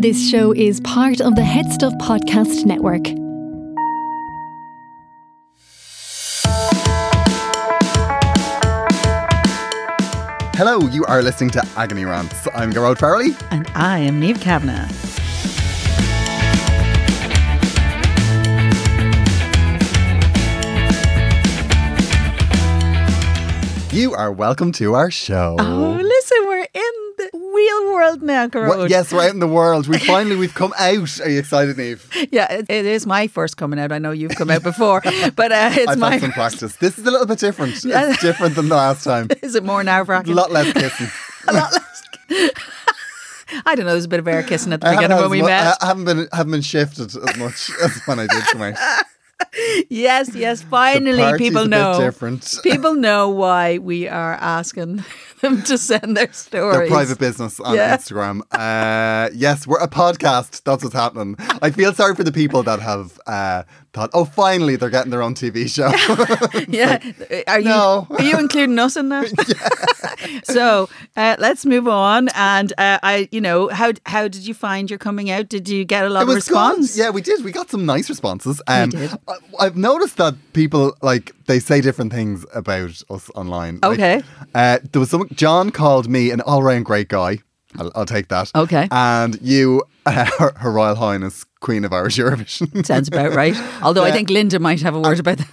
This show is part of the HeadStuff Podcast Network. Hello, you are listening to Agony Rants. I'm Gearóid Farrelly. And I am Niamh Kavanagh. You are welcome to our show. Oh, listen, we're in the real world now, Gearóid. Well, yes, we're out in the world. We finally we've come out. Are you excited, Niamh? Yeah, it, it is my first coming out. I know you've come out before, but uh, it's I've my had some practice. This is a little bit different. It's different than the last time. Is it more nerve A lot less kissing. a lot less. I don't know. There's a bit of air kissing at the I beginning when we mu- met. I haven't been haven't been shifted as much as when I did come out. yes, yes. Finally, people a bit know. different. People know why we are asking them to send their stories. Their private business on Yeah. Instagram. Uh, yes, we're a podcast. That's what's happening. I feel sorry for the people that have uh, thought, oh, finally they're getting their own TV show. Yeah. Are you no. are you including us in that? so uh, let's move on. And uh, I, you know, how how did you find your coming out? Did you get a lot of response? good. Yeah, we did. We got some nice responses. Um, did. I, I've noticed that people like they say different things about us online. Like, Okay. uh, there was some. John called me an all-round great guy. I'll, I'll take that. Okay. And you, uh, Her, Her Royal Highness Queen of Irish Eurovision. Sounds about right. Although I think Linda might have a word about that.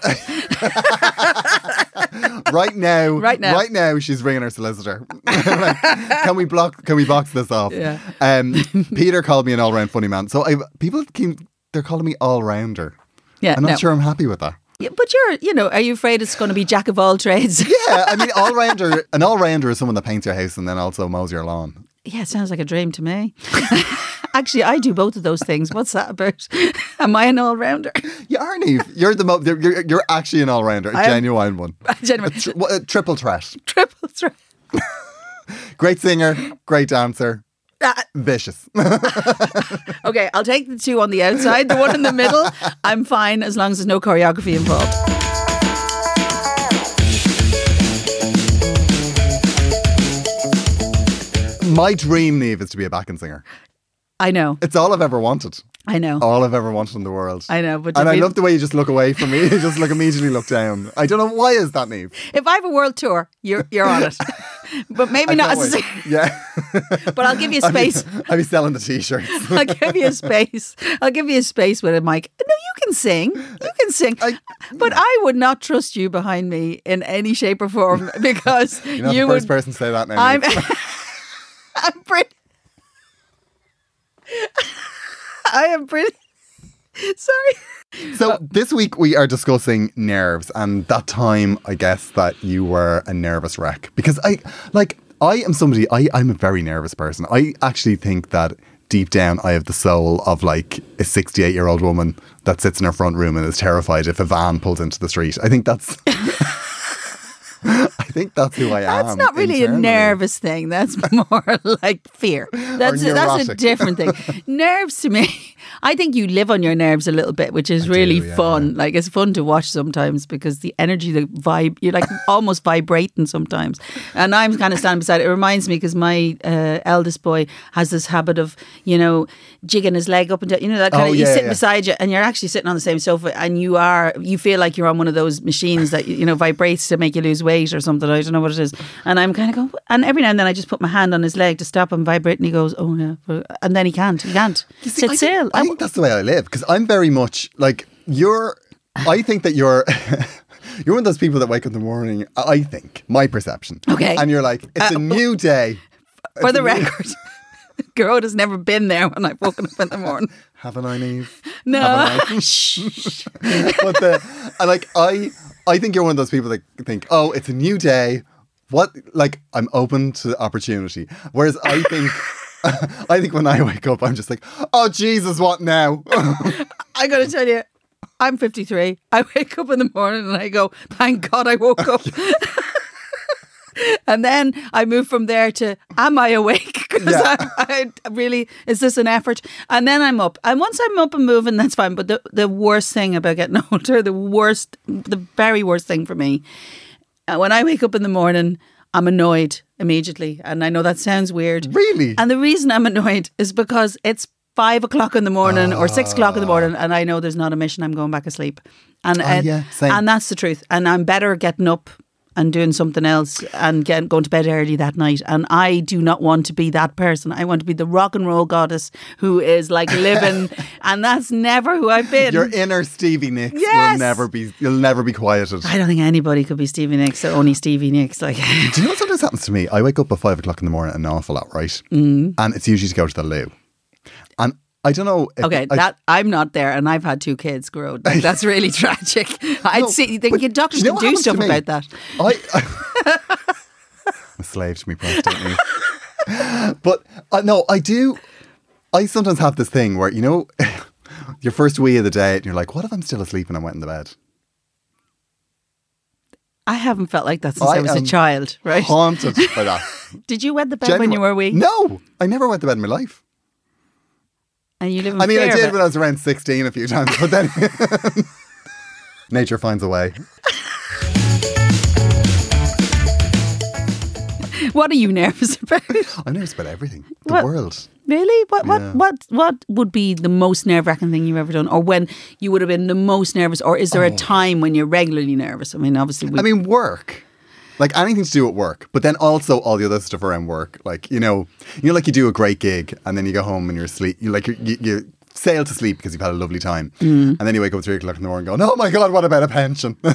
right now, Right now. right now, she's ringing her solicitor. Like, can we block? Can we box this off? Yeah. Um, Peter called me an all-round funny man. So I, people keep they're calling me all-rounder. Yeah, I'm not no. sure I'm happy with that. Yeah, but you're, you know, are you afraid it's going to be jack of all trades? Yeah, I mean, all rounder. An all rounder is someone that paints your house and then also mows your lawn. yeah, it sounds like a dream to me. Actually, I do both of those things. What's that about? Am I an all rounder? You are, Niamh. You're the mo- you're, you're, you're actually an all rounder, a genuine one. Genuine. A, a triple threat. Triple threat. Great singer, great dancer, Ah, vicious. Okay, I'll take the two on the outside. The one in the middle, I'm fine as long as there's no choreography involved. My dream, Niamh, is to be a backing singer. I know, It's all I've ever wanted. I know. All I've ever wanted in the world. I know, but and I be- love the way you just look away from me. You just look immediately look down. I don't know why is that, Niamh. If I have a world tour, you're you're on it. but maybe I not as. Yeah. But I'll give you I'll be- space. I'll be selling the t-shirts. I'll give you a space. I'll give you a space with a mic. No, you can sing. You can sing. I- but I would not trust you behind me in any shape or form because You're not you the first would. person to say that now. I'm. I'm pretty. I am pretty. Sorry. So uh, this week we are discussing nerves and that time I guess that you were a nervous wreck because I like I am somebody I I'm a very nervous person. I actually think that deep down I have the soul of like a 68 year old woman that sits in her front room and is terrified if a van pulls into the street. I think that's think that's who I am. That's not really a nervous thing. That's more like fear. That's a, that's a different thing. nerves to me, I think you live on your nerves a little bit, which is I really do, yeah, fun. Like it's fun to watch sometimes because the energy, the vibe, you're like almost vibrating sometimes. And I'm kind of standing beside it. It reminds me because my uh, eldest boy has this habit of, you know, jigging his leg up and down. You know that kind Oh, of. He's yeah, sitting yeah. beside you, and you're actually sitting on the same sofa, and you are you feel like you're on one of those machines that you know vibrates to make you lose weight. or something. I don't know what it is. And I'm kind of going, and every now and then I just put my hand on his leg to stop him vibrating. He goes, oh yeah, and then he can't. He can't. See, Sit I still. Think, I think that's the way I live because I'm very much like you're. I think that you're. You're one of those people that wake up in the morning. I think my perception. Okay. And you're like, it's a uh, new day. For the new- record, Gearóid has never been there when I've woken up in the morning. Haven't I, Niamh? No. I? Shh. but the I like I I think you're one of those people that think, oh, it's a new day. What like I'm open to opportunity. Whereas I think I think when I wake up, I'm just like, oh Jesus, what now? I got to tell you, I'm 53. I wake up in the morning and I go, thank God I woke up. and then I move from there to, am I awake? Because Yeah. I, I really, is this an effort? And then I'm up. And once I'm up and moving, that's fine. But the, the worst thing about getting older, the worst, the very worst thing for me, uh, when I wake up in the morning, I'm annoyed immediately. And I know that sounds weird. Really? And the reason I'm annoyed is because it's five o'clock in the morning or six o'clock in the morning, and I know there's not a mission. I'm going back asleep, and Ah, uh, yeah, same. and that's the truth. And I'm better getting up and doing something else and getting going to bed early that night. And I do not want to be that person. I want to be the rock and roll goddess who is like living, and that's never who I've been. Your inner Stevie Nicks will never be you'll never be quieted. I don't think anybody could be Stevie Nicks. Only Stevie Nicks. Like, Do you know what sometimes happens to me? I wake up at five o'clock in the morning an awful lot, right? Mm. And it's usually to go to the loo. And I don't know. If okay, I, that I'm not there, and I've had two kids grow. Like, that's really tragic. I'd No, see. The but doctors do you know can do stuff about that. I, I'm a slave to me prostate. me. but uh, no, I do. I sometimes have this thing where you know, your first wee of the day, and you're like, "What if I'm still asleep and I went in the bed?" I haven't felt like that since I, I was a child. Right? Haunted by that. Did you wet the bed when you were wee? No, I never went to bed in my life. And you live in I mean, I did when I was around 16 a few times, but then nature finds a way. What are you nervous about? I'm nervous about everything. The What? world. really? What? What? Yeah. What? What would be the most nerve wracking thing you've ever done, or when you would have been the most nervous, or is there a oh. time when you're regularly nervous? I mean, obviously, we, Oh. I mean, work. Like anything to do at work, but then also all the other stuff around work. Like you know, you know, like you do a great gig and then you go home and you're asleep. You like you, you, you sail to sleep because you've had a lovely time, Mm. and then you wake up at three o'clock in the morning going, "Oh my god, what about a pension?"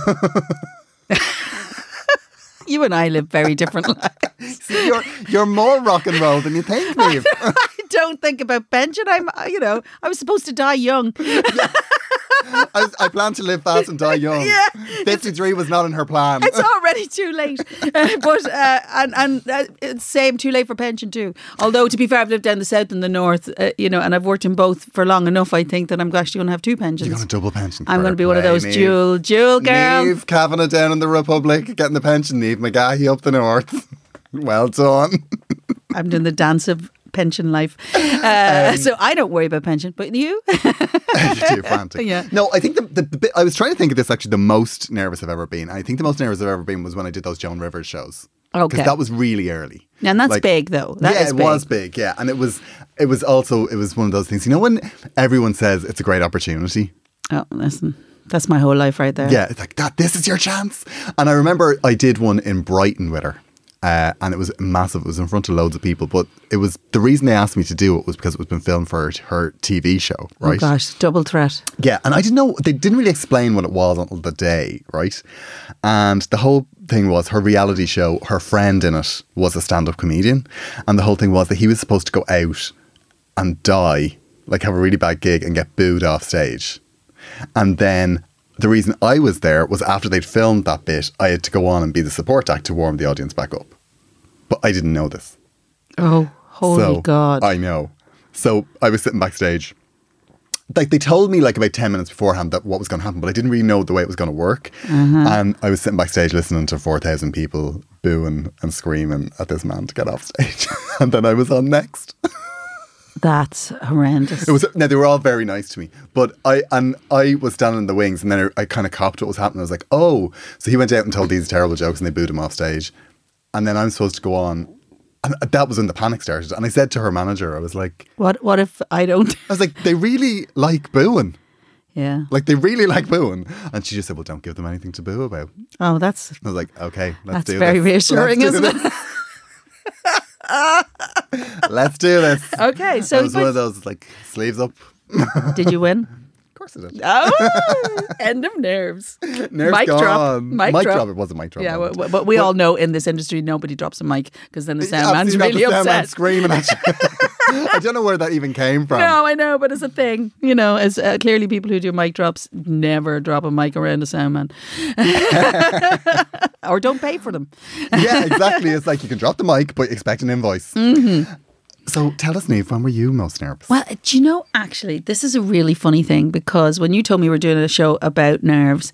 you and I live very different lives. See, you're you're more rock and roll than you think, Niamh. I don't think about pension. I'm, you know, I was supposed to die young. I, I plan to live fast and die young. Yeah. Fifty-three was not in her plan. It's already too late. Uh, but uh, and and uh, it's same too late for pension too. Although to be fair, I've lived down the south and the north, uh, you know, and I've worked in both for long enough. I think that I'm actually going to have two pensions. You're going to double pension. I'm going to be one of those Niamh. dual dual girl. Niamh Kavanagh down in the Republic, getting the pension. Niamh McGahey up the north. well done. I'm doing the dance of pension life. Uh, Um, so I don't worry about pension, but you? You're too frantic. Yeah. No, I think the, the, the bit, I was trying to think of this actually the most nervous I've ever been. I think the most nervous I've ever been was when I did those Joan Rivers shows. Okay. Because that was really early. and that's Like, big though. That yeah, it big. was big. Yeah, and it was it was also it was one of those things. You know when everyone says it's a great opportunity. Oh, listen, that's my whole life right there. Yeah, it's like that. This is your chance. And I remember I did one in Brighton with her, uh, and it was massive. It was in front of loads of people, but it was the reason they asked me to do it was because it was been filmed for her, her TV show, Oh right? gosh, double threat. Yeah, and I didn't know they didn't really explain what it was until the day, right? And the whole thing was her reality show, her friend in it was a stand-up comedian, and the whole thing was that he was supposed to go out and die, like have a really bad gig and get booed off stage. And then the reason I was there was after they'd filmed that bit, I had to go on and be the support act to warm the audience back up. But I didn't know this. Oh, holy So, God. I know. So I was sitting backstage. Like they told me like about 10 minutes beforehand that what was going to happen, but I didn't really know the way it was going to work. Uh-huh. And I was sitting backstage listening to 4,000 people booing and screaming at this man to get off stage. and then I was on next. That's horrendous. It was now they were all very nice to me, but I and I was standing in the wings, and then I, I kind of copped what was happening. I was like, oh, so he went out and told these terrible jokes, and they booed him off stage, and then I'm supposed to go on, and that was when the panic started. And I said to her manager, I was like, what? What if I don't? I was like, they really like booing. Yeah. Like they really like booing. And she just said, Well, don't give them anything to boo about. Oh, that's I was like, Okay, let's do it. that's do very this. reassuring, isn't it? Let's do this. Okay, so it was one of those like sleeves up. Did you win? Of course it did. Oh, end of nerves. Nerves mic gone. drop. Mic drop. drop. It wasn't mic drop. Yeah, but, but we all know in this industry nobody drops a mic because then the sound man's really the sound man screaming at you. I don't know where that even came from. No, I know, but it's a thing. You know, as uh, clearly people who do mic drops never drop a mic around a sound man, or don't pay for them. yeah, exactly. It's like you can drop the mic, but expect an invoice. Mm-hmm. So tell us, Niamh, when were you most nervous? Well, do you know, actually, this is a really funny thing because when you told me we were doing a show about nerves,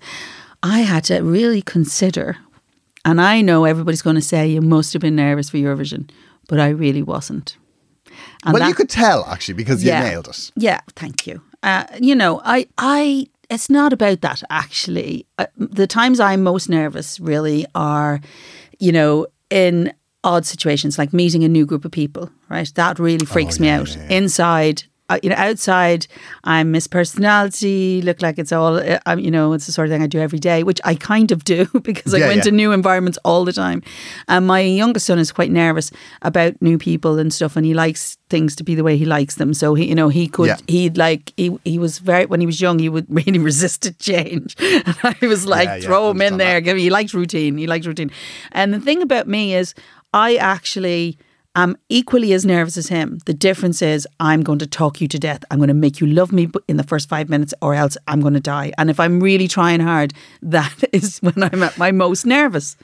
I had to really consider, and I know everybody's going to say you must have been nervous for Eurovision, but I really wasn't. And well, that- you could tell actually because you Yeah. nailed it. Yeah, thank you. Uh, you know, I, I, it's not about that actually. Uh, the times I'm most nervous really are, you know, in odd situations like meeting a new group of people. Right, that really freaks me Oh, yeah, out. yeah, yeah. Inside. Uh, you know, outside, I'm Miss Personality. Look like it's all, uh, I'm, you know, it's the sort of thing I do every day, which I kind of do because I Yeah, go into yeah. new environments all the time. And my youngest son is quite nervous about new people and stuff, and he likes things to be the way he likes them. So he, you know, he could, Yeah. he'd like, he, he was very, when he was young, he would really resisted change. And I was like, throw him in there. that. He liked routine. He liked routine. And the thing about me is, I actually am equally as nervous as him. The difference is, I'm going to talk you to death. I'm going to make you love me in the first five minutes, or else I'm going to die. And if I'm really trying hard, that is when I'm at my most nervous.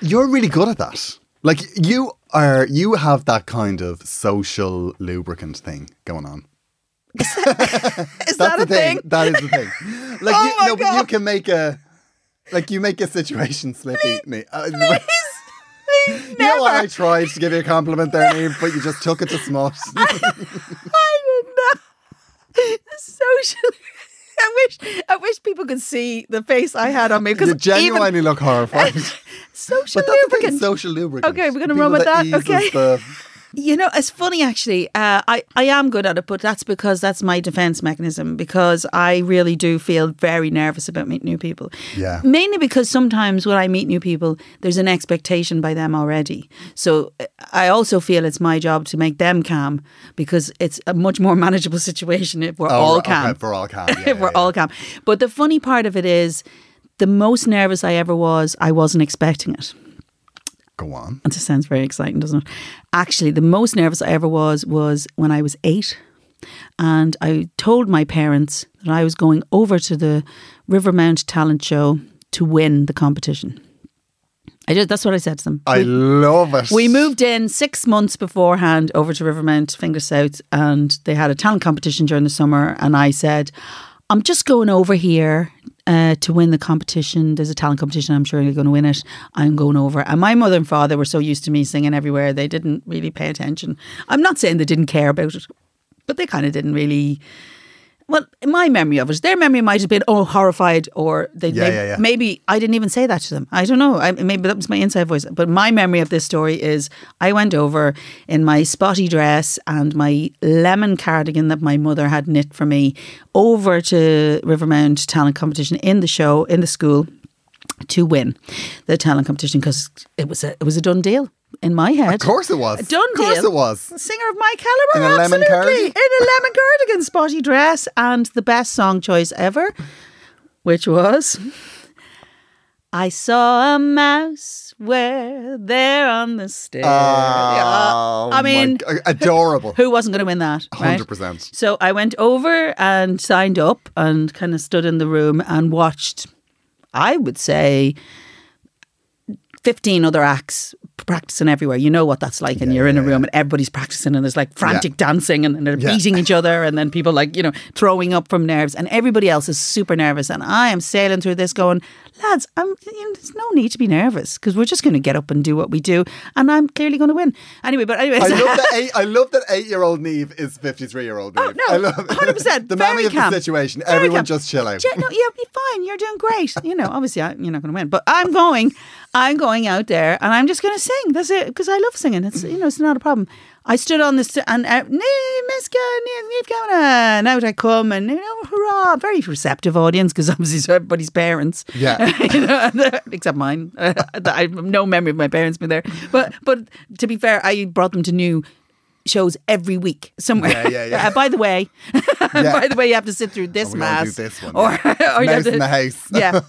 You're really good at that. Like you are, you have that kind of social lubricant thing going on. Is That's that the a thing? That is the thing. Like Oh you, no, you can make a, like you make a situation slippy. Niamh. Uh, You know what? I tried to give you a compliment there, Niamh, but you just took it to smut. I did not. Social. I wish. I wish people could see the face I had on me because you genuinely look horrified. social But that's the thing, lubricant. social lubricant. Okay, we're gonna run with that, eases okay. You know, it's funny actually. Uh, I I am good at it, but that's because that's my defense mechanism. Because I really do feel very nervous about meeting new people. Yeah. Mainly because sometimes when I meet new people, there's an expectation by them already. So uh, I also feel it's my job to make them calm because it's a much more manageable situation if we're Oh, all calm. okay, if we're all calm. Yeah, if we're yeah, all yeah. calm. But the funny part of it is, the most nervous I ever was, I wasn't expecting it. Go on. It just sounds very exciting, doesn't it? Actually, the most nervous I ever was was when I was eight. And I told my parents that I was going over to the Rivermount talent show to win the competition. I did, that's what I said to them. I We- love it. we moved in six months beforehand over to Rivermount, Finglas South, and they had a talent competition during the summer. And I said, I'm just going over here uh, to win the competition. There's a talent competition. I'm sure you're going to win it. I'm going over. And my mother and father were so used to me singing everywhere, they didn't really pay attention. I'm not saying they didn't care about it, but they kind of didn't really. Well, my memory of it, their memory might have been oh horrified, or they Yeah, maybe, yeah, yeah. maybe I didn't even say that to them. I don't know. I, maybe that was my inside voice. But my memory of this story is I went over in my spotty dress and my lemon cardigan that my mother had knit for me over to Rivermount talent competition in the show in the school to win the talent competition because it was a it was a done deal in my head. Of course it was. A done Of course deal. it was. Singer of my caliber, In a lemon absolutely. cardigan? In a lemon cardigan, spotty dress, and the best song choice ever, which was I saw a mouse where there on the stairs. Oh, I my mean, g- adorable. who wasn't going to win that? Right? 100%. So I went over and signed up and kind of stood in the room and watched, I would say, 15 other acts practicing everywhere. You know what that's like. And you're in a room and everybody's practicing and there's like frantic dancing and then they're Yeah. beating each other and then people like, you know, throwing up from nerves and everybody else is super nervous. And I am sailing through this going, lads, I'm, you know, there's no need to be nervous because we're just going to get up and do what we do. And I'm clearly going to win. Anyway, but anyway, I love that. Eight, I love that eight-year-old Niamh is fifty-three-year-old oh, Niamh. Oh, no, I love it. 100%, the mammy of the situation. Very Everyone calm. just chill out. No, you'll be fine. You're doing great. You know, obviously I, you're not going to win, but I'm going. I'm going out there, and I'm just going to sing. That's it, because I love singing. It's you know, it's not a problem. I stood on this and uh, Miss Niamh Kavanagh, and out I come, and you know, hurrah! Very receptive audience because obviously it's everybody's parents, Yeah. you know, except mine. I have no memory of my parents being there, but but to be fair, I brought them to new shows every week somewhere. Yeah, yeah, yeah. Uh, by the way, by the way, you have to sit through this we're do mass, this one, or, or you have to, in the house. yeah.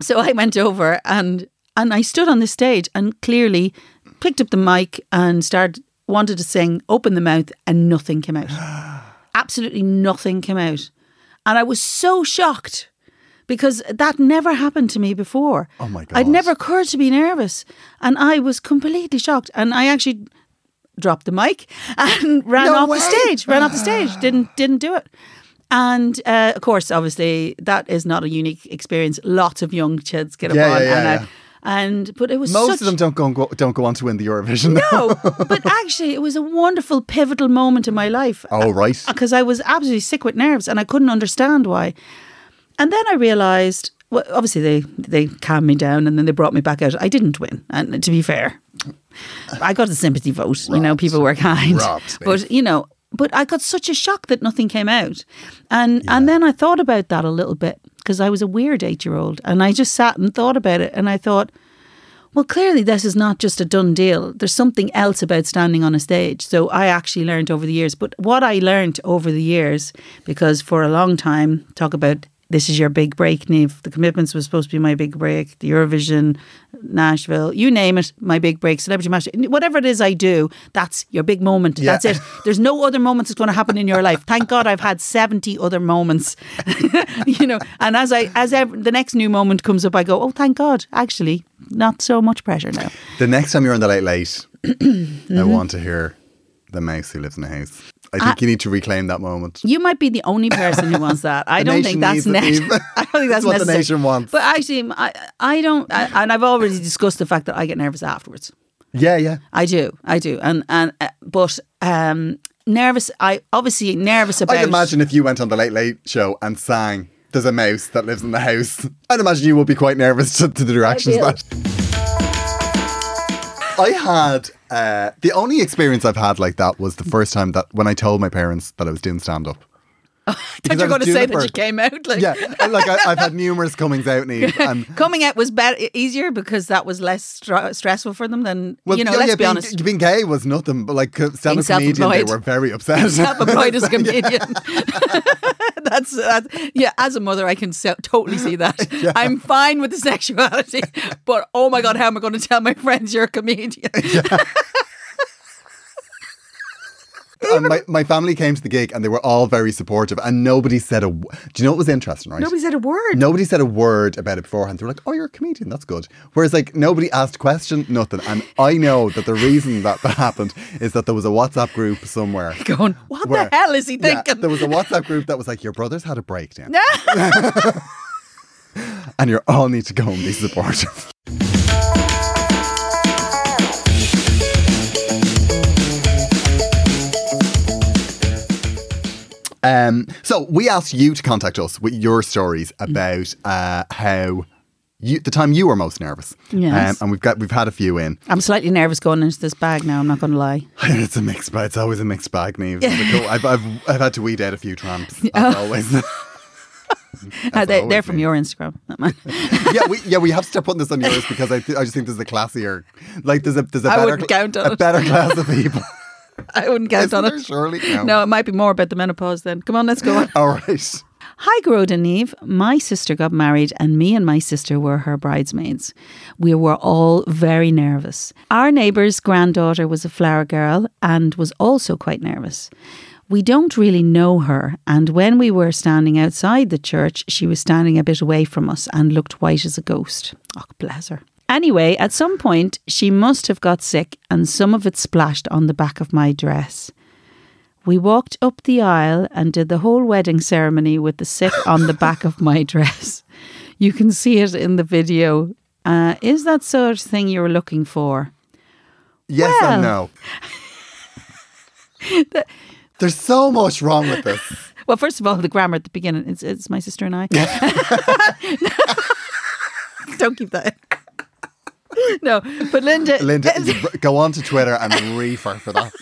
So I went over and and I stood on the stage and clearly picked up the mic and started wanted to sing, open the mouth, and nothing came out. Absolutely nothing came out. And I was so shocked because that never happened to me before. Oh my god. I'd never occurred to be nervous. And I was completely shocked. And I actually dropped the mic and ran No off way. the stage. Ran off the stage. Didn't didn't do it. And uh, of course, obviously, that is not a unique experience. Lots of young kids get up Yeah, on, yeah, yeah, and, yeah. And but it was Most such, of them don't go, go don't go on to win the Eurovision. no, but actually, it was a wonderful pivotal moment in my life. Oh right. Uh, because I was absolutely sick with nerves and I couldn't understand why. And then I realised, well, obviously they they calmed me down and then they brought me back out. I didn't win, and to be fair, I got a sympathy vote. you know, people were kind, Robbed, but you know, but I got such a shock that nothing came out, and and then I thought about that a little bit because I was a weird eight year old, and I just sat and thought about it, and I thought. Well, clearly, this is not just a done deal. There's something else about standing on a stage. So I actually learned over the years. But what I learned over the years, because for a long time, talk about this is your big break, Niamh. The commitments was supposed to be my big break. The Eurovision, Nashville, you name it, my big break, Celebrity Match, whatever it is I do, that's your big moment. Yeah. That's it. There's no other moments that's going to happen in your life. Thank God I've had 70 other moments. you know, and as I as ev- the next new moment comes up, I go, oh, thank God. Actually, not so much pressure now. The next time you're on the late late, I Mm-hmm. want to hear the mouse who lives in the house. I think you need to reclaim that moment. You might be the only person who wants that. I don't think that's it, I don't think that's what the nation wants. But actually, I, I don't. I, and I've already discussed the fact that I get nervous afterwards. Yeah, yeah. I do, I do, and and uh, but um, nervous. I obviously nervous about. I'd imagine if you went on the late late show and sang "There's a mouse that lives in the house," I'd imagine you would be quite nervous to, to the directions that. I had uh, the only experience I've had like that was the first time that when I told my parents that I was doing stand up. I thought you were going to say that you came out like. Yeah, like I, I've had numerous comings out, Niamh, and Coming out was better, easier because that was less stressful for them than you know. yeah, let's yeah, be being, honest. being gay was nothing, but like uh, stand-up Being comedian, they were very upset. Self-employed as a comedian. that's, that's yeah. As a mother, I can so, totally see that. I'm fine with the sexuality, but oh my god, how am I going to tell my friends you're a comedian? and my, my family came to the gig and they were all very supportive and nobody said a do you know what was interesting right? Nobody said a word. nobody said a word about it beforehand. They were like oh you're a comedian that's good. Whereas like nobody asked a question nothing. And I know that the reason that that happened is that there was a WhatsApp group somewhere Going, what where- the hell is he Yeah, thinking? there was a WhatsApp group that was like your brother's had a breakdown. And you all need to go and be supportive Um, so we asked you to contact us with your stories about uh, how you, the time you were most nervous. Yes. Um, and we've got we've had a few in. I'm slightly nervous going into this bag now. I'm not going to lie. it's a mixed bag. It's always a mixed bag, Niamh. I've, I've I've had to weed out a few tramps. As always. Uh, they, they're from your Instagram. not mine. yeah, we yeah we have to start putting this on yours because I th- I just think there's a classier like there's a there's a I better on a better class of people. I wouldn't count Isn't on it. surely? No. No, it might be more about the menopause then. Come on, let's go on. All right. Hi, Gearóid and Niamh. My sister got married, and me and my sister were her bridesmaids. We were all very nervous. Our neighbour's granddaughter was a flower girl and was also quite nervous. We don't really know her, and when we were standing outside the church, she was standing a bit away from us and looked white as a ghost. Oh, bless her. Anyway, at some point, she must have got sick, and some of it splashed on the back of my dress. We walked up the aisle and did the whole wedding ceremony with the sick on the back of my dress. You can see it in the video. Uh, is that sort of thing you were looking for? Yes Well. and no. There's so much wrong with this. Well, first of all, the grammar at the beginning. It's, it's my sister and I. Don't keep that. in. no, but Linda. Linda, go on to Twitter and reef her for that.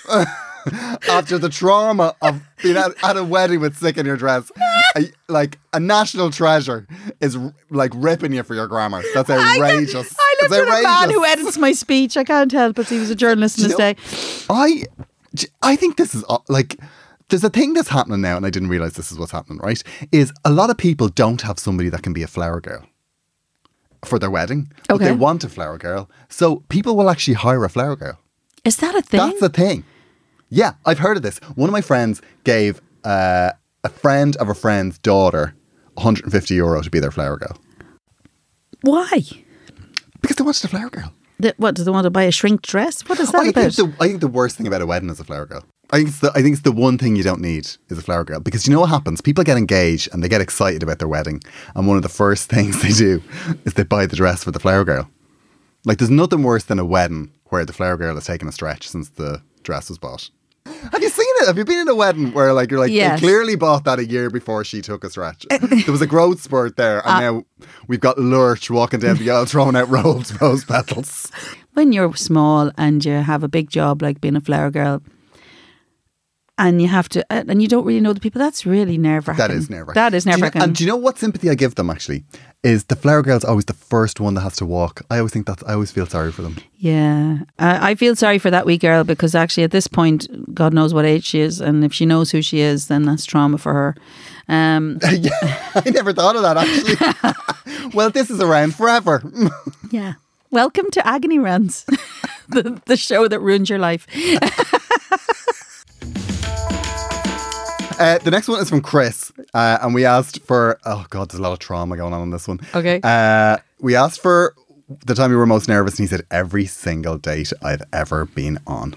after the trauma of being at, at a wedding with sick in your dress, a, like a national treasure is like ripping you for your grammar. That's outrageous. I lived It's with a man who edits my speech. I can't help it. He was a journalist in his day. I, I think this is uh, like. There's a thing that's happening now, and I didn't realize this is what's happening. Right? Is a lot of people don't have somebody that can be a flower girl for their wedding, but they want a flower girl. So people will actually hire a flower girl. Is that a thing? That's the thing. Yeah, I've heard of this. One of my friends gave uh, a friend of a friend's daughter 150 euro to be their flower girl Why? because they wanted a flower girl. The, what, do they want to buy a shrink dress? What is that I about? think, the, I think the worst thing about a wedding is a flower girl. I think, it's the, I think it's the one thing you don't need is a flower girl because you know what happens? People get engaged and they get excited about their wedding, and one of the first things they do is they buy the dress for the flower girl. Like, there's nothing worse than a wedding where the flower girl has taken a stretch since the dress was bought. Have you seen it? Have you been in a wedding where, like, you're like, Yes. they clearly bought that a year before she took a stretch? there was a growth spurt there, and uh, now we've got Lurch walking down the aisle throwing out rose, rose petals. when you're small and you have a big job like being a flower girl and you have to uh, and you don't really know the people that's really nerve wracking That is nerve wracking. that is nerve wracking And do you know what sympathy I give them actually? Is the flower girl's always the first one that has to walk. I always think that I always feel sorry for them. yeah I, I feel sorry for that wee girl because actually at this point god knows what age she is and if she knows who she is then that's trauma for her um, yeah, I never thought of that actually. well, this is around forever. yeah welcome to agony rants the, the show that ruins your life Uh, the next one is from Chris, uh, and we asked for. Oh God, there's a lot of trauma going on in this one. Okay. Uh, we asked for the time you were most nervous, and he said every single date I've ever been on.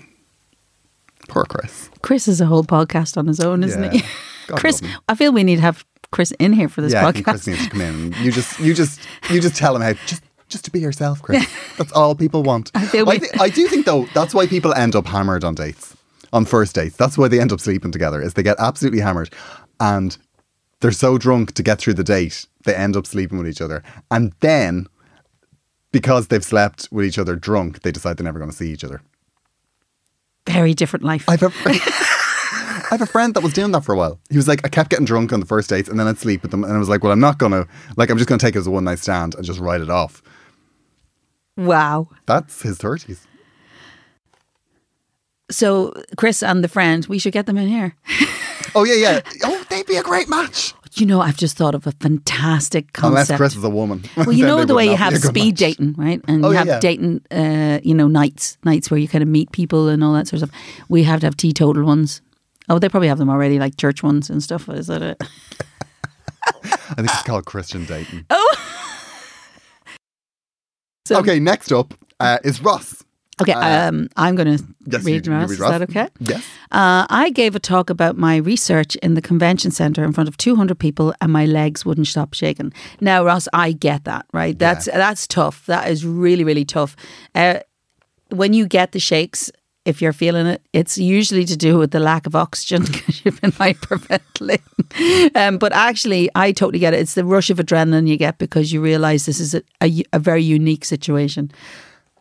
Poor Chris. chris is a whole podcast on his own isn't Yeah. he God chris i feel we need to have chris in here for this yeah, I podcast Chris needs to come in. You just, you just, you just tell him how just. Just to be yourself, Chris. That's all people want. I, feel we- thi- I do think, though, that's why people end up hammered on dates, on first dates. That's why they end up sleeping together. Is they get absolutely hammered, and they're so drunk to get through the date, they end up sleeping with each other, and then because they've slept with each other drunk, they decide they're never going to see each other. very different life I've a, I have a friend that was doing that for a while. He was like, I kept getting drunk on the first dates, and then I'd sleep with them, and I was like, well, I'm not gonna, like, I'm just gonna take it as a one night stand and just write it off. wow That's his thirties. So Chris and the friend, we should get them in here. Oh yeah, yeah. Oh, they'd be a great match. You know, I've just thought of a fantastic concept. Unless. Chris is a woman. well, you know the way you have speed match. dating, right? And Oh, you have yeah. dating, uh, you know, nights, nights where you kind of meet people and all that sort of stuff. We have to have teetotal ones. Oh, they probably have them already, like church ones and stuff. Is that it? I think it's called Christian dating. So- okay, next up uh, is Ross. Okay, um, I'm going to Yes, read you- you Ross. read Is that okay? Yes. Uh, I gave a talk about my research in the convention centre in front of 200 people, and my legs wouldn't stop shaking. Now, Ross, I get that, right? That's that's tough. That is really, really tough. Uh, when you get the shakes, if you're feeling it, it's usually to do with the lack of oxygen because you've been hyperventilating. um, but actually, I totally get it. It's the rush of adrenaline you get because you realise this is a, a, a very unique situation.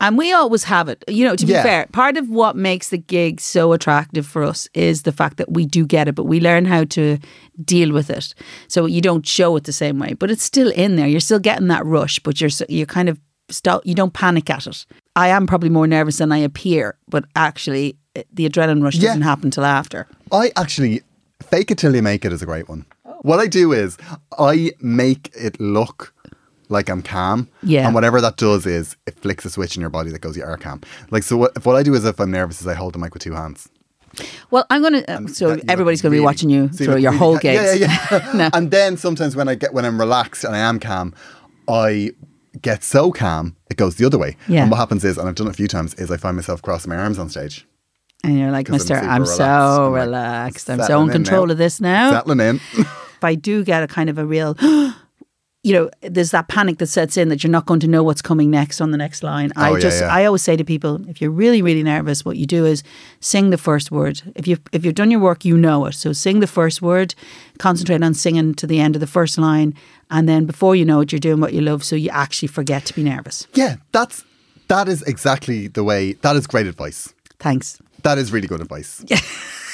And we always have it. You know, to be Yeah. fair, part of what makes the gig so attractive for us is the fact that we do get it, but we learn how to deal with it. So you don't show it the same way, but it's still in there. You're still getting that rush, but you're you're kind of stop. You don't panic at it. I am probably more nervous than I appear, but actually, eh, the adrenaline rush Yeah. doesn't happen till after. I actually fake it till you make it is a great one. What I do is I make it look like I'm calm. Yeah. And whatever that does is it flicks a switch in your body that goes, you are calm. Like, so what, if what I do is if I'm nervous is I hold the mic with two hands. Well, I'm gonna. Uh, so That everybody's gonna be watching you so through your really whole ca- Yeah, yeah, yeah. No. And then sometimes when I get when I'm relaxed and I am calm, I get so calm it goes the other way. Yeah. And what happens is, and I've done it a few times, is I find myself crossing my arms on stage. And you're like, I'm Mister, I'm, relaxed. so I'm like, relaxed. I'm so in in control now. of this now. Settling in. if I do get a kind of a real, you know, there's that panic that sets in that you're not going to know what's coming next on the next line. I Oh, yeah, just, yeah. I always say to people, if you're really, really nervous, what you do is sing the first word. If you've, if you've done your work, you know it. So sing the first word, concentrate on singing to the end of the first line, and then before you know it, you're doing what you love. So you actually forget to be nervous. yeah, that's that is exactly the way. That is great advice. Thanks. That is really good advice.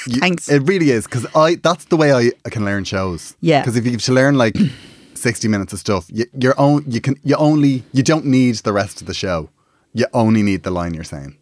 Yeah. Thanks. It really is because I that's the way I, I can learn shows. Yeah. Because if you have to learn like sixty minutes of stuff, you, you're own you can you only you don't need the rest of the show. You only need the line you're saying,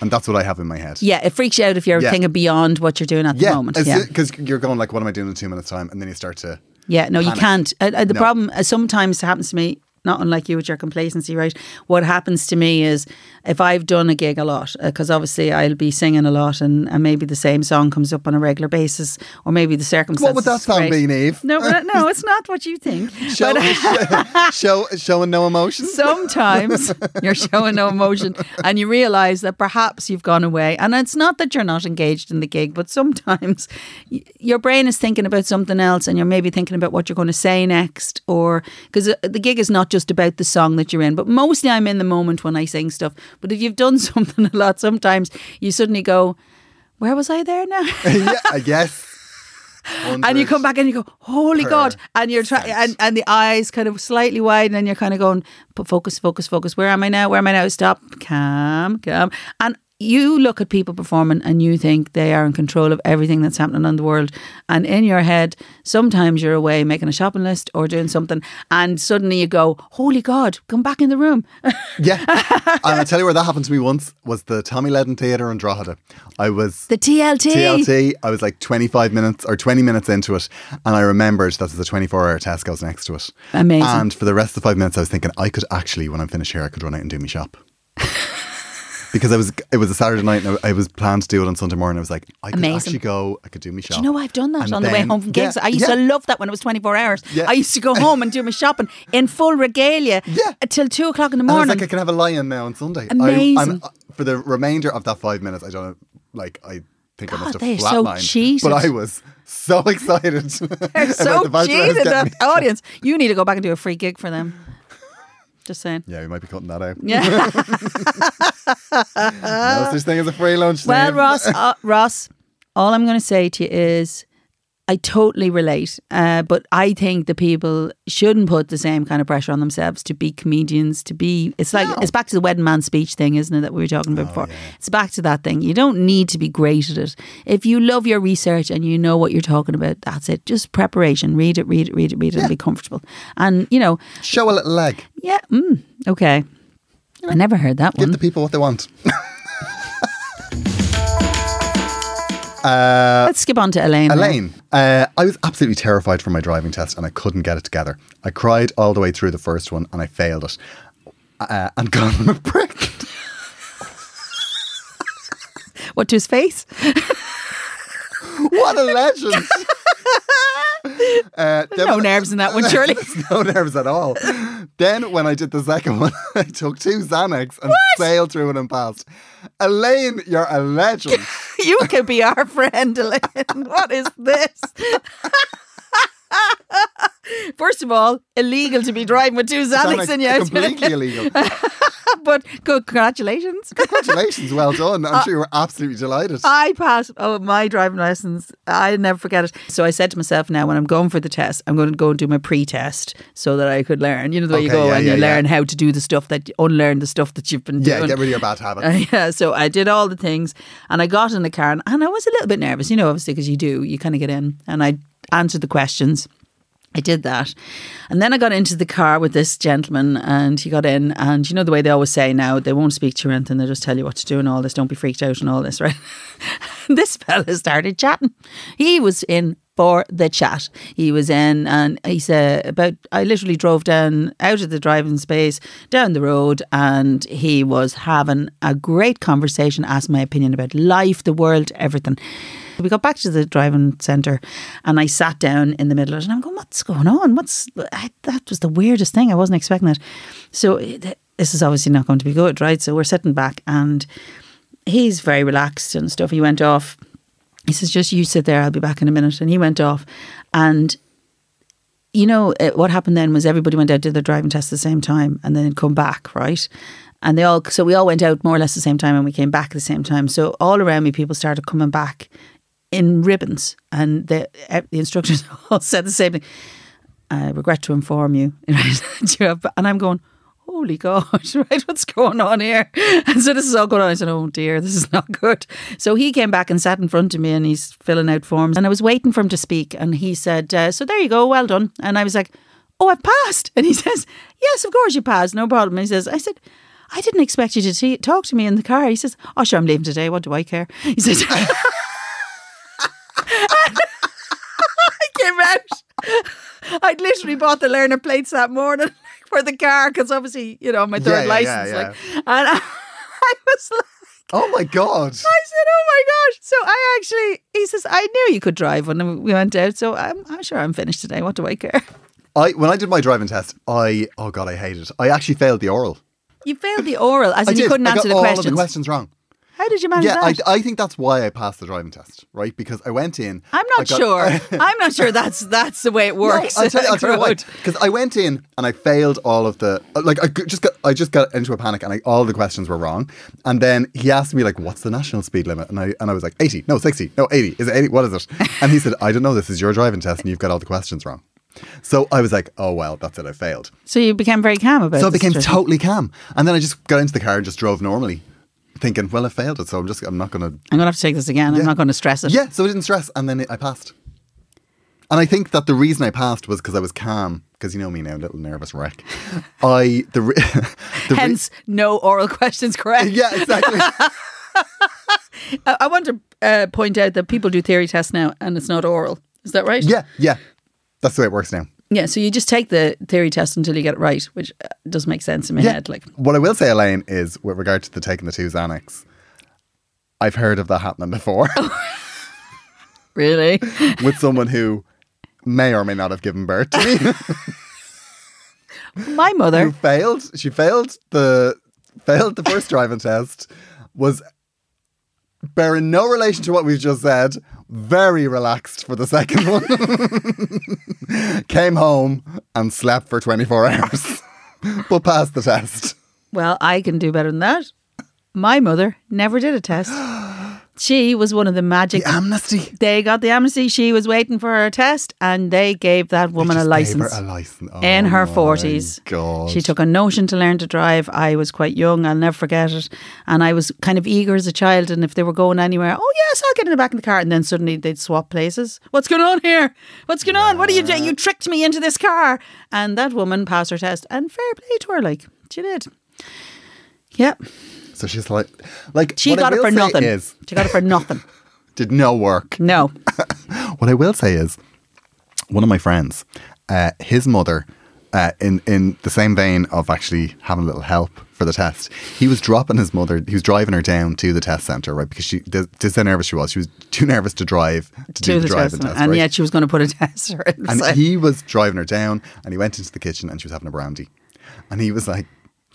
and that's what I have in my head. Yeah, it freaks you out if you're Yeah. thinking beyond what you're doing at the Yeah, moment. Yeah. because you're going like, what am I doing in two minutes time, and then you start to. Yeah, no, you can't. Uh, uh, the No. problem uh, sometimes happens to me, not unlike you with your complacency, right? What happens to me is if I've done a gig a lot, uh, because obviously I'll be singing a lot and, and maybe the same song comes up on a regular basis, or maybe the circumstances. What would that sound be, Niamh? No, but- no, it's not what you think. Show, But- show, showing no emotion. sometimes you're showing no emotion and you realize that perhaps you've gone away and it's not that you're not engaged in the gig but sometimes y- your brain is thinking about something else and you're maybe thinking about what you're going to say next or because uh, the gig is not just about the song that you're in but mostly I'm in the moment when I sing stuff but if you've done something a lot sometimes you suddenly go where was I there now yeah, I guess. and you come back and you go, "Holy God!" And you're trying, and, and the eyes kind of slightly wide, and you're kind of going, "But focus, focus, focus. Where am I now? Where am I now? Stop, calm, calm." And you look at people performing, and you think they are in control of everything that's happening in the world. And in your head, sometimes you're away making a shopping list or doing something, and suddenly you go, "Holy God, come back in the room." Yeah. and I tell you where that happened to me once was the Tommy Ledden Theatre in Drogheda. I was the TLT. TLT. I was like 25 minutes or 20 minutes into it, and I remembered that there's a 24 hour Tesco's next to it. Amazing. And for the rest of the five minutes, I was thinking I could actually, when I'm finished here, I could run out and do my shop. because I was, it was a Saturday night, and I I was planned to do it on Sunday morning. I was like, I could Amazing. actually go, I could do my shop. Do you know I've done that And on the way home from gigs? Yeah, I used yeah. to love that when it was 24 hours. Yeah. I used to go home and do my shopping in full regalia Yeah. till 2 o'clock in the And I was like, I can have a lion now on Sunday. I, Amazing. uh, for the remainder of that five minutes, I don't know, like, I think I must have they're so flatlined. cheated. But I was so excited. They're so the fact that cheated, that me audience. You need to go back and do a free gig for them. Just saying. Yeah, we might be cutting that out. Yeah. no such thing as a free lunch. well, Ross, uh, Ross, all I'm going to say to you is I totally relate. Uh, but I think the people shouldn't put the same kind of pressure on themselves to be comedians, to be. It's like, it's back to the wedding man speech thing, isn't it, that we were talking Oh, about before? It's back to that thing. You don't need to be great at it. If you love your research and you know what you're talking about, that's it. Just preparation. Read it, read it, read it, read it, and be comfortable. And, you know, Show a little leg. yeah, mm, okay. I never heard that Give one. Give the people what they want. uh, Let's skip on to Elaine. Elaine, uh, I was absolutely terrified for my driving test and I couldn't get it together. I cried all the way through the first one and I failed it. Uh, and got on a prick. What to his face? What a legend! Uh, then no nerves in that one, surely. No nerves at all. then when I did the second one, I took two Xanax and sailed through it and passed. Elaine, you're a legend. you could be our friend, Elaine. What is this? First of all, illegal to be driving with two Xanax in you. completely illegal. but congratulations. Congratulations, well done. Uh, I'm sure you were absolutely delighted. I passed oh my driving lessons. I never forget it. So I said to myself now when I'm going for the test, I'm going to go and do my pre-test so that I could learn. You know the way you go yeah, and yeah, you yeah. learn how to do the stuff that unlearn the stuff that you've been doing. yeah, get rid of your bad habits. Uh, yeah, so I did all the things and I got in the car and, and I was a little bit nervous, you know, obviously, because you do, you kind of get in and I answered the questions. I did that. And then I got into the car with this gentleman and he got in. And you know the way they always say now, they won't speak to you or anything, they just tell you what to do and all this. Don't be freaked out and all this, right? this fella started chatting. He was in for the chat. He was in and he said about I literally drove down out of the driving space down the road and he was having a great conversation, asked my opinion about life, the world, everything. We got back to the driving centre and I sat down in the middle of it and I'm going, what's going on? What's I, that was the weirdest thing. I wasn't expecting that." So eh, this is obviously not going to be good, right? So we're sitting back and he's very relaxed and stuff. He went off. He says, just you sit there, I'll be back in a minute. And he went off. And you know, uh, what happened then was everybody went out did their driving test at the same time and then come back, right? And they all, so we all went out more or less the same time and we came back at the same time. So all around me, people started coming back in ribbons and the, the instructors all said the same thing. I regret to inform you. and I'm going, holy God, right? What's going on here? And so this is all going on. I said, oh dear, this is not good. So he came back and sat in front of me and he's filling out forms. And I was waiting for him to speak. And he said, uh, so there you go, well done. And I was like, oh, I've passed. And he says, yes, of course you passed, no problem. And he says, I said, I didn't expect you to t- talk to me in the car. He says, oh, sure, I'm leaving today. What do I care? He says, I came out. I'd literally bought the learner plates that morning for the car because obviously, you know, my third Yeah, license. yeah, Like, and I, I was like, Oh my god! I said, "Oh my gosh!" So I actually, he says, "I knew you could drive when we went out, so I'm, I'm sure I'm finished today. What do I care?" I when I did my driving test, I oh god, I hated it. I actually failed the oral. You failed the oral, as I in you couldn't I answer the all questions. of the questions wrong. How did you manage that? Yeah, I, that? I think that's why I passed the driving test, right? Because I went in. I'm not got- sure. I'm not sure that's that's the way it works. No, I'll tell you, I'll tell you why. Because I went in and I failed all of the like. I just got I just got into a panic and I, all the questions were wrong. And then he asked me like, "What's the national speed limit?" And I and I was like, "80, no, 60, no, 80. Is it 80? What is it?" And he said, "I don't know. This is your driving test, and you've got all the questions wrong." So I was like, "Oh well, that's it. I failed." So you became very calm about. It. So I became situation. totally calm, and then I just got into the car and just drove normally, thinking, "Well, I failed it, so I'm just I'm not gonna." I'm going to have to take this again. I'm not going to stress it. Yeah, so I didn't stress, and then I passed. And I think that the reason I passed was because I was calm. Because you know me now, little nervous wreck. I the, re- the re- Hence, no oral questions correct. yeah, exactly. I, I want to uh, point out that people do theory tests now, and it's not oral. Is that right? yeah, yeah. That's the way it works now. Yeah. So you just take the theory test until you get it right, which uh, does make sense in my Yeah. head. Like, What I will say, Elaine, is with regard to the taking the two Xanax, I've heard of that happening before really? with someone who may or may not have given birth to me. my mother. who failed. She failed the failed the first driving test. Was bearing no relation to what we've just said. Very relaxed for the second one. Came home and slept for twenty four hours, but passed the test. Well, I can do better than that. My mother never did a test. She was one of the magic. The amnesty. They got the amnesty. She was waiting for her test, and they gave that woman a gave her license. A license oh in Oh her 40s. God. She took a notion to learn to drive. I was quite young, I'll never forget it. And I was kind of eager as a child. And if they were going anywhere, oh, yes, I'll get in the back of the car. And then suddenly they'd swap places. What's going on here? What's going on? What are you doing? You tricked me into this car. And that woman passed her test. And fair play to her, like, she did. Yeah. So she's like, like She got it for nothing. Is She got it for nothing. did no work. No. What I will say is, one of my friends, uh, his mother, uh, in in the same vein of actually having a little help for the test, he was dropping his mother. He was driving her down to the test center, right? Because she, just how nervous she was. She was too nervous to drive to, do the, the driving test. test, and right? yet she was going to put a tester and he was driving her down, and he went into the kitchen, and she was having a brandy, and he was like,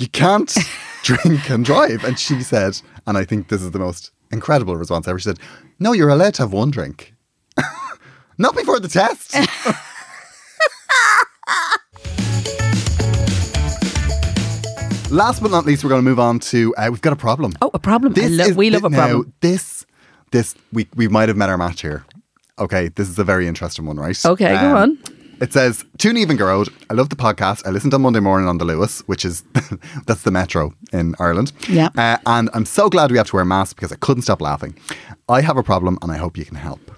"You can't drink and drive," and she said, and I think this is the most incredible response ever. She said, "No, you're allowed to have one drink." Not before the test. Last but not least, we're going to move on to uh, we've got a problem. oh, a problem. Lo- is- we love a now, problem. This, this, we we might have met our match here. Okay, this is a very interesting one, right? Um, Okay, go on. It says, Tune Even Road. I love the podcast. I listened on Monday morning on the Luas, which is that's the metro in Ireland. Yeah. Uh, and I'm so glad we have to wear masks because I couldn't stop laughing. I have a problem and I hope you can help.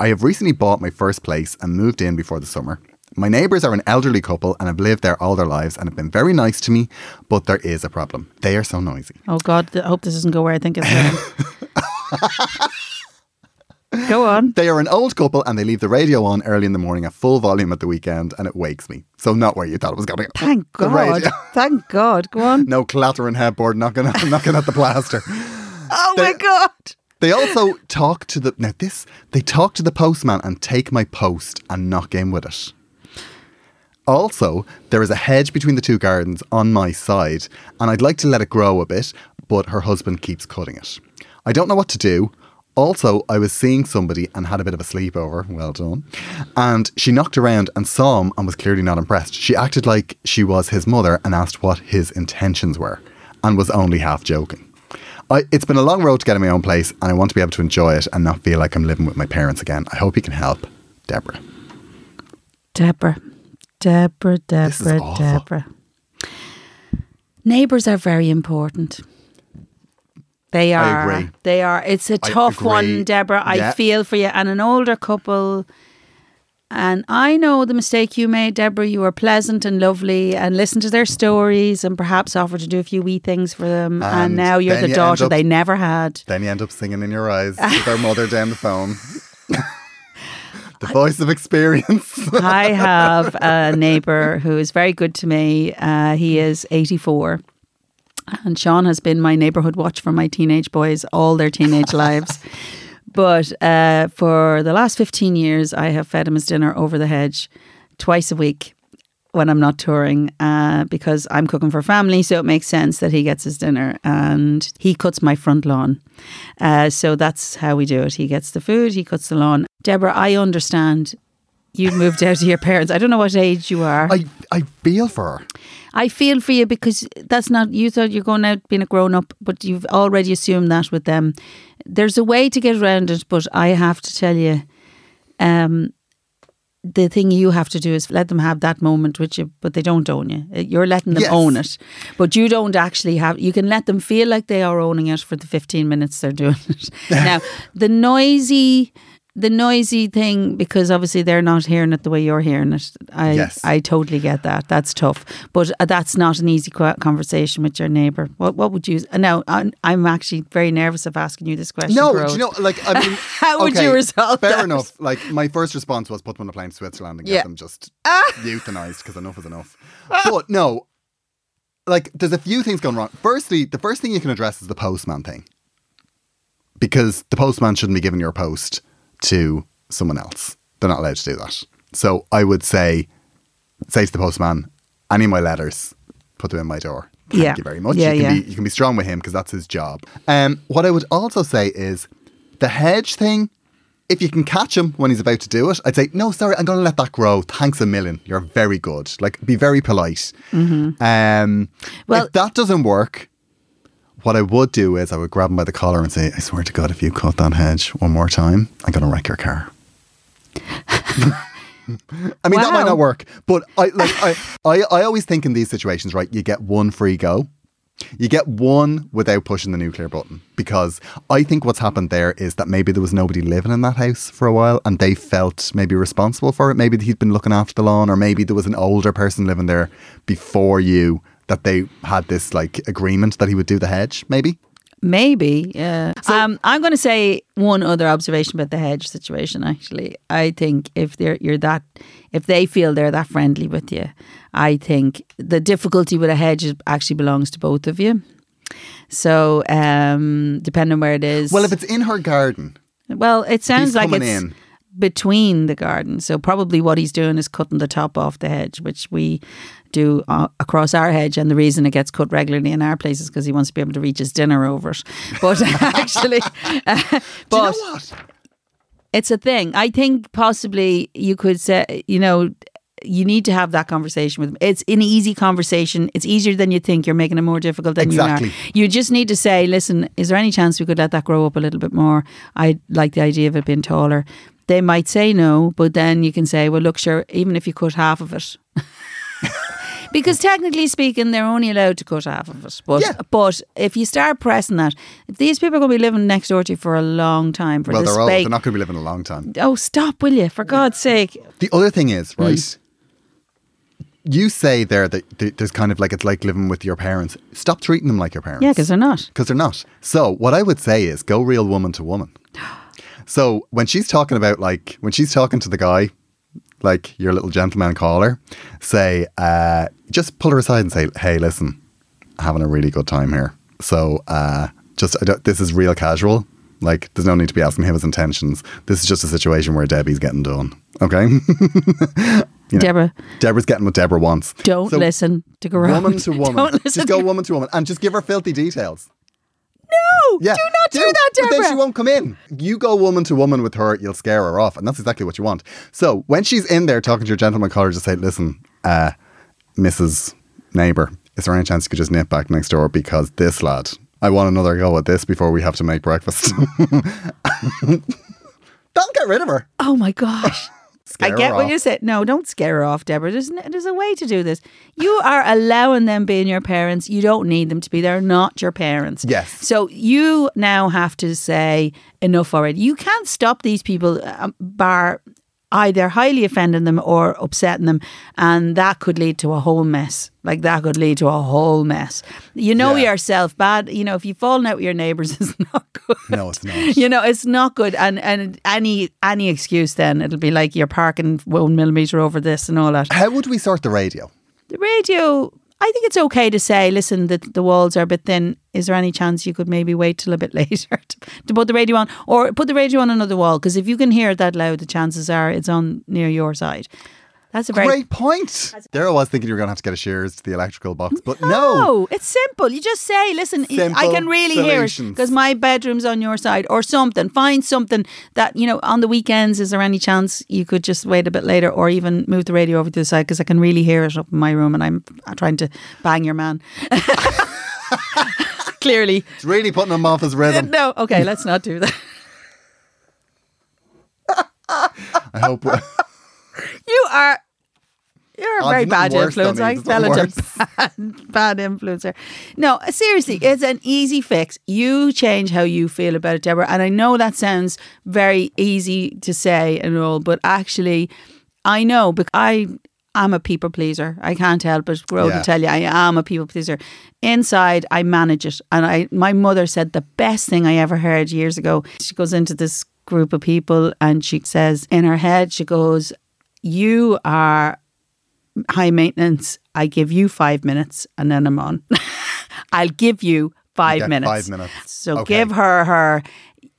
I have recently bought my first place and moved in before the summer. My neighbours are an elderly couple and have lived there all their lives and have been very nice to me, but there is a problem. They are so noisy. Oh God, I hope this doesn't go where I think it's going. go on. They are an old couple and they leave the radio on early in the morning at full volume at the weekend and it wakes me. So not where you thought it was going. Thank The God. radio. Thank God. Go on. No clattering headboard knocking, knocking at the plaster. Oh my God. They also talk to the now this they talk to the postman and take my post and knock in with it. Also, there is a hedge between the two gardens on my side, and I'd like to let it grow a bit, but her husband keeps cutting it. I don't know what to do. Also, I was seeing somebody and had a bit of a sleepover. Well done. And she knocked around and saw him and was clearly not impressed. She acted like she was his mother and asked what his intentions were and was only half joking. I, it's been a long road to getting my own place, and I want to be able to enjoy it and not feel like I'm living with my parents again. I hope you can help. Deborah. Deborah. Deborah, Deborah. Deborah. Neighbours are very important. They I are. They are. It's a tough one, Deborah. I Yeah. feel for you. And an older couple. And I know the mistake you made, Deborah. You were pleasant and lovely and listened to their stories and perhaps offered to do a few wee things for them. And, And now you're the you daughter up- they never had. Then you end up singing in your eyes with their mother down the phone. the voice of experience. I have a neighbour who is very good to me. Uh, he is 84. And Sean has been my neighbourhood watch for my teenage boys all their teenage lives. But uh, for the last 15 years, I have fed him his dinner over the hedge twice a week when I'm not touring uh, because I'm cooking for family. So it makes sense that he gets his dinner and he cuts my front lawn. Uh, so that's how we do it. He gets the food, he cuts the lawn. Deborah, I understand you moved out to your parents. I don't know what age you are. I, I feel for her. I feel for you because that's not you thought you're going out being a grown up, but you've already assumed that with them. There's a way to get around it, but I have to tell you, um, the thing you have to do is let them have that moment with you, but they don't own you. Uh, You're letting them Yes. own it, but you don't actually have. You can let them feel like they are owning it for the 15 minutes they're doing it. now, the noisy. The noisy thing, because obviously they're not hearing it the way you're hearing it. I, Yes. I totally get that. That's tough, but uh, that's not an easy conversation with your neighbour. What What would you? Now, I'm, I'm actually very nervous of asking you this question. No, Rose. do you know, like, I mean, How would you resolve Fair that? enough. Like, my first response was put them on a plane to Switzerland and get Yeah. them just euthanized because enough is enough. But no, like, there's a few things going wrong. Firstly, the first thing you can address is the postman thing because the postman shouldn't be giving your post to someone else. They're not allowed to do that. So I would say, say to the postman, any of my letters, put them in my door. Thank Yeah. you very much. Yeah, you, can yeah. Be, you can be strong with him because that's his job. Um, what I would also say is the hedge thing. If you can catch him when he's about to do it, I'd say, no, sorry, I'm going to let that grow. Thanks a million. You're very good. Like, be very polite. Um, Mm-hmm. Well- if that doesn't work, what I would do is I would grab him by the collar and say, I swear to God, if you cut that hedge one more time, I'm going to wreck your car. I mean, that might not work, but I like I, I I always think in these situations, right? You get one free go. You get one without pushing the nuclear button because I think what's happened there is that maybe there was nobody living in that house for a while and they felt maybe responsible for it. Maybe he'd been looking after the lawn, or maybe there was an older person living there before you that they had this like agreement that he would do the hedge. Maybe Maybe, yeah. um, I'm going to say one other observation about the hedge situation. Actually, I think if they're you're that, if they feel they're that friendly with you, I think the difficulty with a hedge is- actually belongs to both of you. So, um, depending on where it is, Well, if it's in her garden, well, it sounds like it's in. Between the gardens. So probably what he's doing is cutting the top off the hedge, which we do uh, across our hedge. And the reason it gets cut regularly in our place is because he wants to be able to reach his dinner over it. But actually, uh, do you but know what? it's a thing. I think possibly you could say, you know. You need to have that conversation with him. It's an easy conversation. It's easier than you think. You're making it more difficult than Exactly. you are. You just need to say, listen, is there any chance we could let that grow up a little bit more? I like the idea of it being taller. They might say no, but then you can say, well, look, sure, even if you cut half of it. because technically speaking, they're only allowed to cut half of it. But Yeah. but if you start pressing that, these people are going to be living next door to you for a long time, for Well, the they're old. They're not going to be living a long time. Oh, stop, will you? For God's sake. The other thing is, Hmm. right? You say there that there's kind of like it's like living with your parents. Stop treating them like your parents. Yeah, because they're not. because they're not. So what I would say is go real woman to woman. So when she's talking about like when she's talking to the guy, like your little gentleman caller, say uh, just pull her aside and say, "Hey, listen, having a really good time here. So uh, just I don't, this is real casual. Like there's no need to be asking him his intentions. This is just a situation where Debbie's getting done. Okay, You know, Deborah, Deborah's getting what Deborah wants. don't So listen to go. Woman to woman. Don't listen Just go woman to woman and just give her filthy details. No, Yeah. do not do, that, Deborah. But then she won't come in. You go woman to woman with her, you'll scare her off. And that's exactly what you want. So when she's in there talking to your gentleman caller, just say, listen, uh, Mrs. Neighbour, is there any chance you could just nip back next door because this lad, I want another go at this before we have to make breakfast. That'll get rid of her. Oh my gosh. Scare I get what off. you said. No, don't scare her off, Deborah. There's, n- there's a way to do this. You are allowing them being your parents. You don't need them to be. They're not your parents. Yes. So you now have to say enough already. You can't stop these people, um, bar either highly offending them or upsetting them, and that could lead to a whole mess. Like that could lead to a whole mess. You know Yeah. yourself, bad. You know if you've fallen out with your neighbours, it's not good. No, it's not. You know, it's not good. And and any any excuse then it'll be like you're parking one millimeter over this and all that. How would we sort the radio? The radio, I think it's okay to say, listen, the the walls are a bit thin. Is there any chance you could maybe wait till a bit later to, to put the radio on, or put the radio on another wall? Because if you can hear it that loud, the chances are it's on near your side. That's a very Great point. There I was thinking you were going to have to get a shears to the electrical box, but no. No, it's simple. You just say, listen, I can really hear it because my bedroom's on your side or something. Find something that, you know, on the weekends, is there any chance you could just wait a bit later or even move the radio over to the side because I can really hear it up in my room and I'm trying to bang your man. Clearly. It's really putting him off his rhythm. No, okay, let's not do that. I hope. You are. You're a Oh, very bad nothing worse, influence. I fell nothing into bad, bad influencer. No, seriously, it's an easy fix. You change how you feel about it, Deborah. And I know that sounds very easy to say and all, but actually, I know because I am a people pleaser. I can't help it. Grow Yeah. to tell you, I am a people pleaser. Inside, I manage it. And I, my mother said the best thing I ever heard years ago. She goes into this group of people and she says in her head, she goes, "You are." high maintenance. I give you five minutes and then I'm on. I'll give you five minutes. five minutes. So Okay. give her her,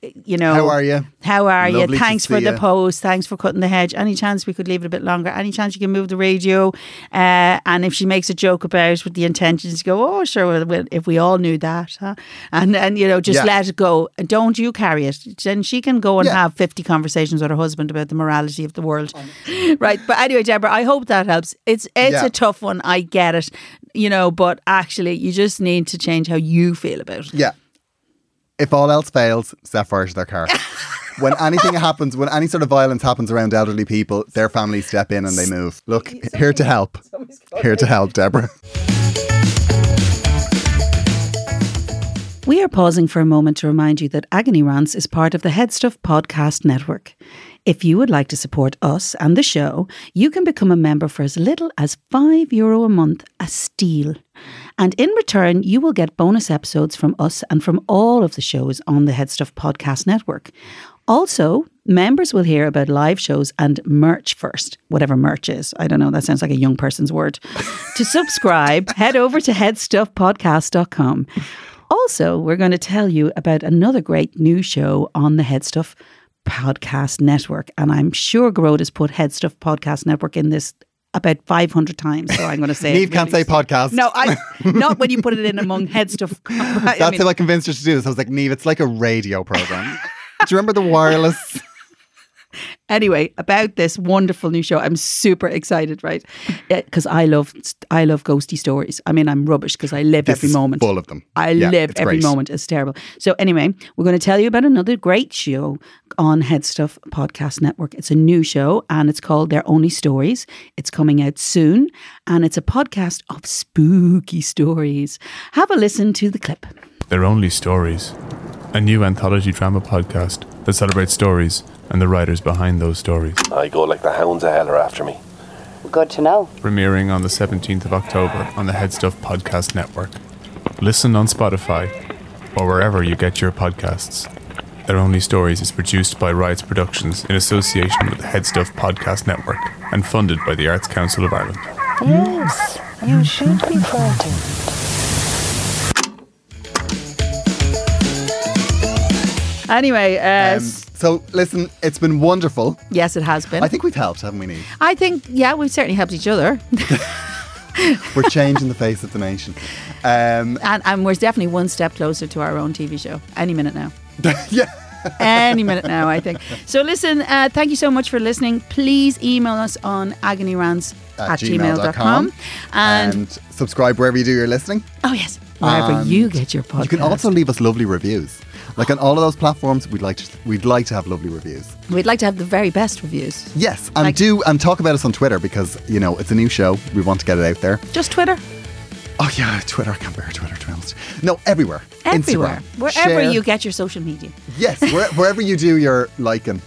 you know. How are you? How are Lovely you? Thanks for the you. post. Thanks for cutting the hedge. Any chance we could leave it a bit longer? Any chance you can move the radio? Uh, and if she makes a joke about it with the intentions, go, oh, sure, well, if we all knew that, huh? And, and you know, just Yeah. let it go. And Don't you carry it. Then she can go and Yeah. have 50 conversations with her husband about the morality of the world. right. But anyway, Deborah, I hope that helps. It's, it's Yeah. a tough one. I get it, you know, but actually, you just need to change how you feel about it. Yeah. If all else fails, set fire to their car. when anything happens, when any sort of violence happens around elderly people, their families step in and they move. Look, here to help. Here to help, Deborah. We are pausing for a moment to remind you that Agony Rants is part of the HeadStuff Podcast Network. If you would like to support us and the show, you can become a member for as little as €5 Euro a month, a steal. And in return, you will get bonus episodes from us and from all of the shows on the HeadStuff Podcast Network. Also, members will hear about live shows and merch first, whatever merch is. I don't know, that sounds like a young person's word. to subscribe, head over to headstuffpodcast.com. Also, we're going to tell you about another great new show on the HeadStuff Podcast Network. And I'm sure Gearóid has put HeadStuff Podcast Network in this about 500 times. So I'm going to say Niamh can't say podcast. No, I not when you put it in among HeadStuff. That's mean- how I convinced her to do this. I was like, Niamh, it's like a radio program. do you remember the wireless? Anyway, about this wonderful new show, I'm super excited, right? Because I love I love ghosty stories. I mean, I'm rubbish because I live This every moment. full of them. I Yeah, live every great. moment. It's terrible. So anyway, we're going to tell you about another great show on HeadStuff Podcast Network. It's a new show and it's called They're Only Stories. It's coming out soon and it's a podcast of spooky stories. Have a listen to the clip. They're Only Stories, a new anthology drama podcast that celebrates stories and the writers behind those stories. I go like the hounds of hell are after me. Good to know. Premiering on the 17th of October on the HeadStuff Podcast Network. Listen on Spotify or wherever you get your podcasts. They're Only Stories is produced by Riots Productions in association with the HeadStuff Podcast Network and funded by the Arts Council of Ireland. Yes, you should be frightened. Anyway, uh, Um, so, listen, it's been wonderful. yes, it has been. I think we've helped, haven't we, Niamh? I think, yeah, we've certainly helped each other. We're changing the face of the nation. Um, And, and we're definitely one step closer to our own TV show. Any minute now. yeah. Any minute now, I think. So listen, uh, thank you so much for listening. Please email us on agonyrants At at, gmail.com. gmail.com. And, And subscribe wherever you do your listening. oh, yes, wherever And you get your podcast. You can also leave us lovely reviews. Like on all of those platforms, we'd like to we'd like to have lovely reviews. We'd like to have the very best reviews. Yes, and Like- do and talk about us on Twitter because you know it's a new show. We want to get it out there. Just Twitter. Oh yeah, Twitter. I can't bear Twitter. To be honest. No, everywhere. Everywhere. Instagram. Wherever Share. you get your social media. Yes, where, wherever you do your liking,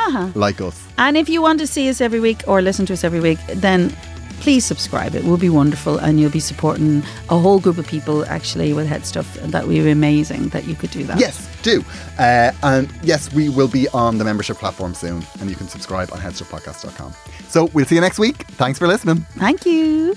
Uh-huh. like us. And if you want to see us every week or listen to us every week, then please subscribe. It will be wonderful and you'll be supporting a whole group of people actually with HeadStuff. That would be amazing that you could do that. Yes, do. Uh, and yes, we will be on the membership platform soon, and you can subscribe on headstuffpodcast.com. So we'll see you next week. Thanks for listening. Thank you.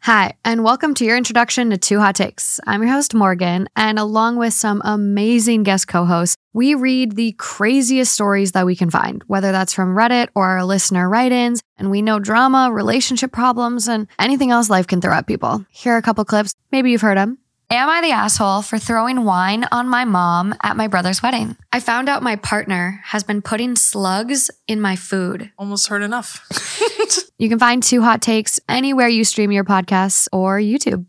Hi, and welcome to your introduction to Two Hot Takes. I'm your host, Morgan, and along with some amazing guest co hosts, we read the craziest stories that we can find, whether that's from Reddit or our listener write ins, and we know drama, relationship problems, and anything else life can throw at people. Here are a couple clips. Maybe you've heard them. Am I the asshole for throwing wine on my mom at my brother's wedding? I found out my partner has been putting slugs in my food. Almost heard enough. You can find Two Hot Takes anywhere you stream your podcasts or YouTube.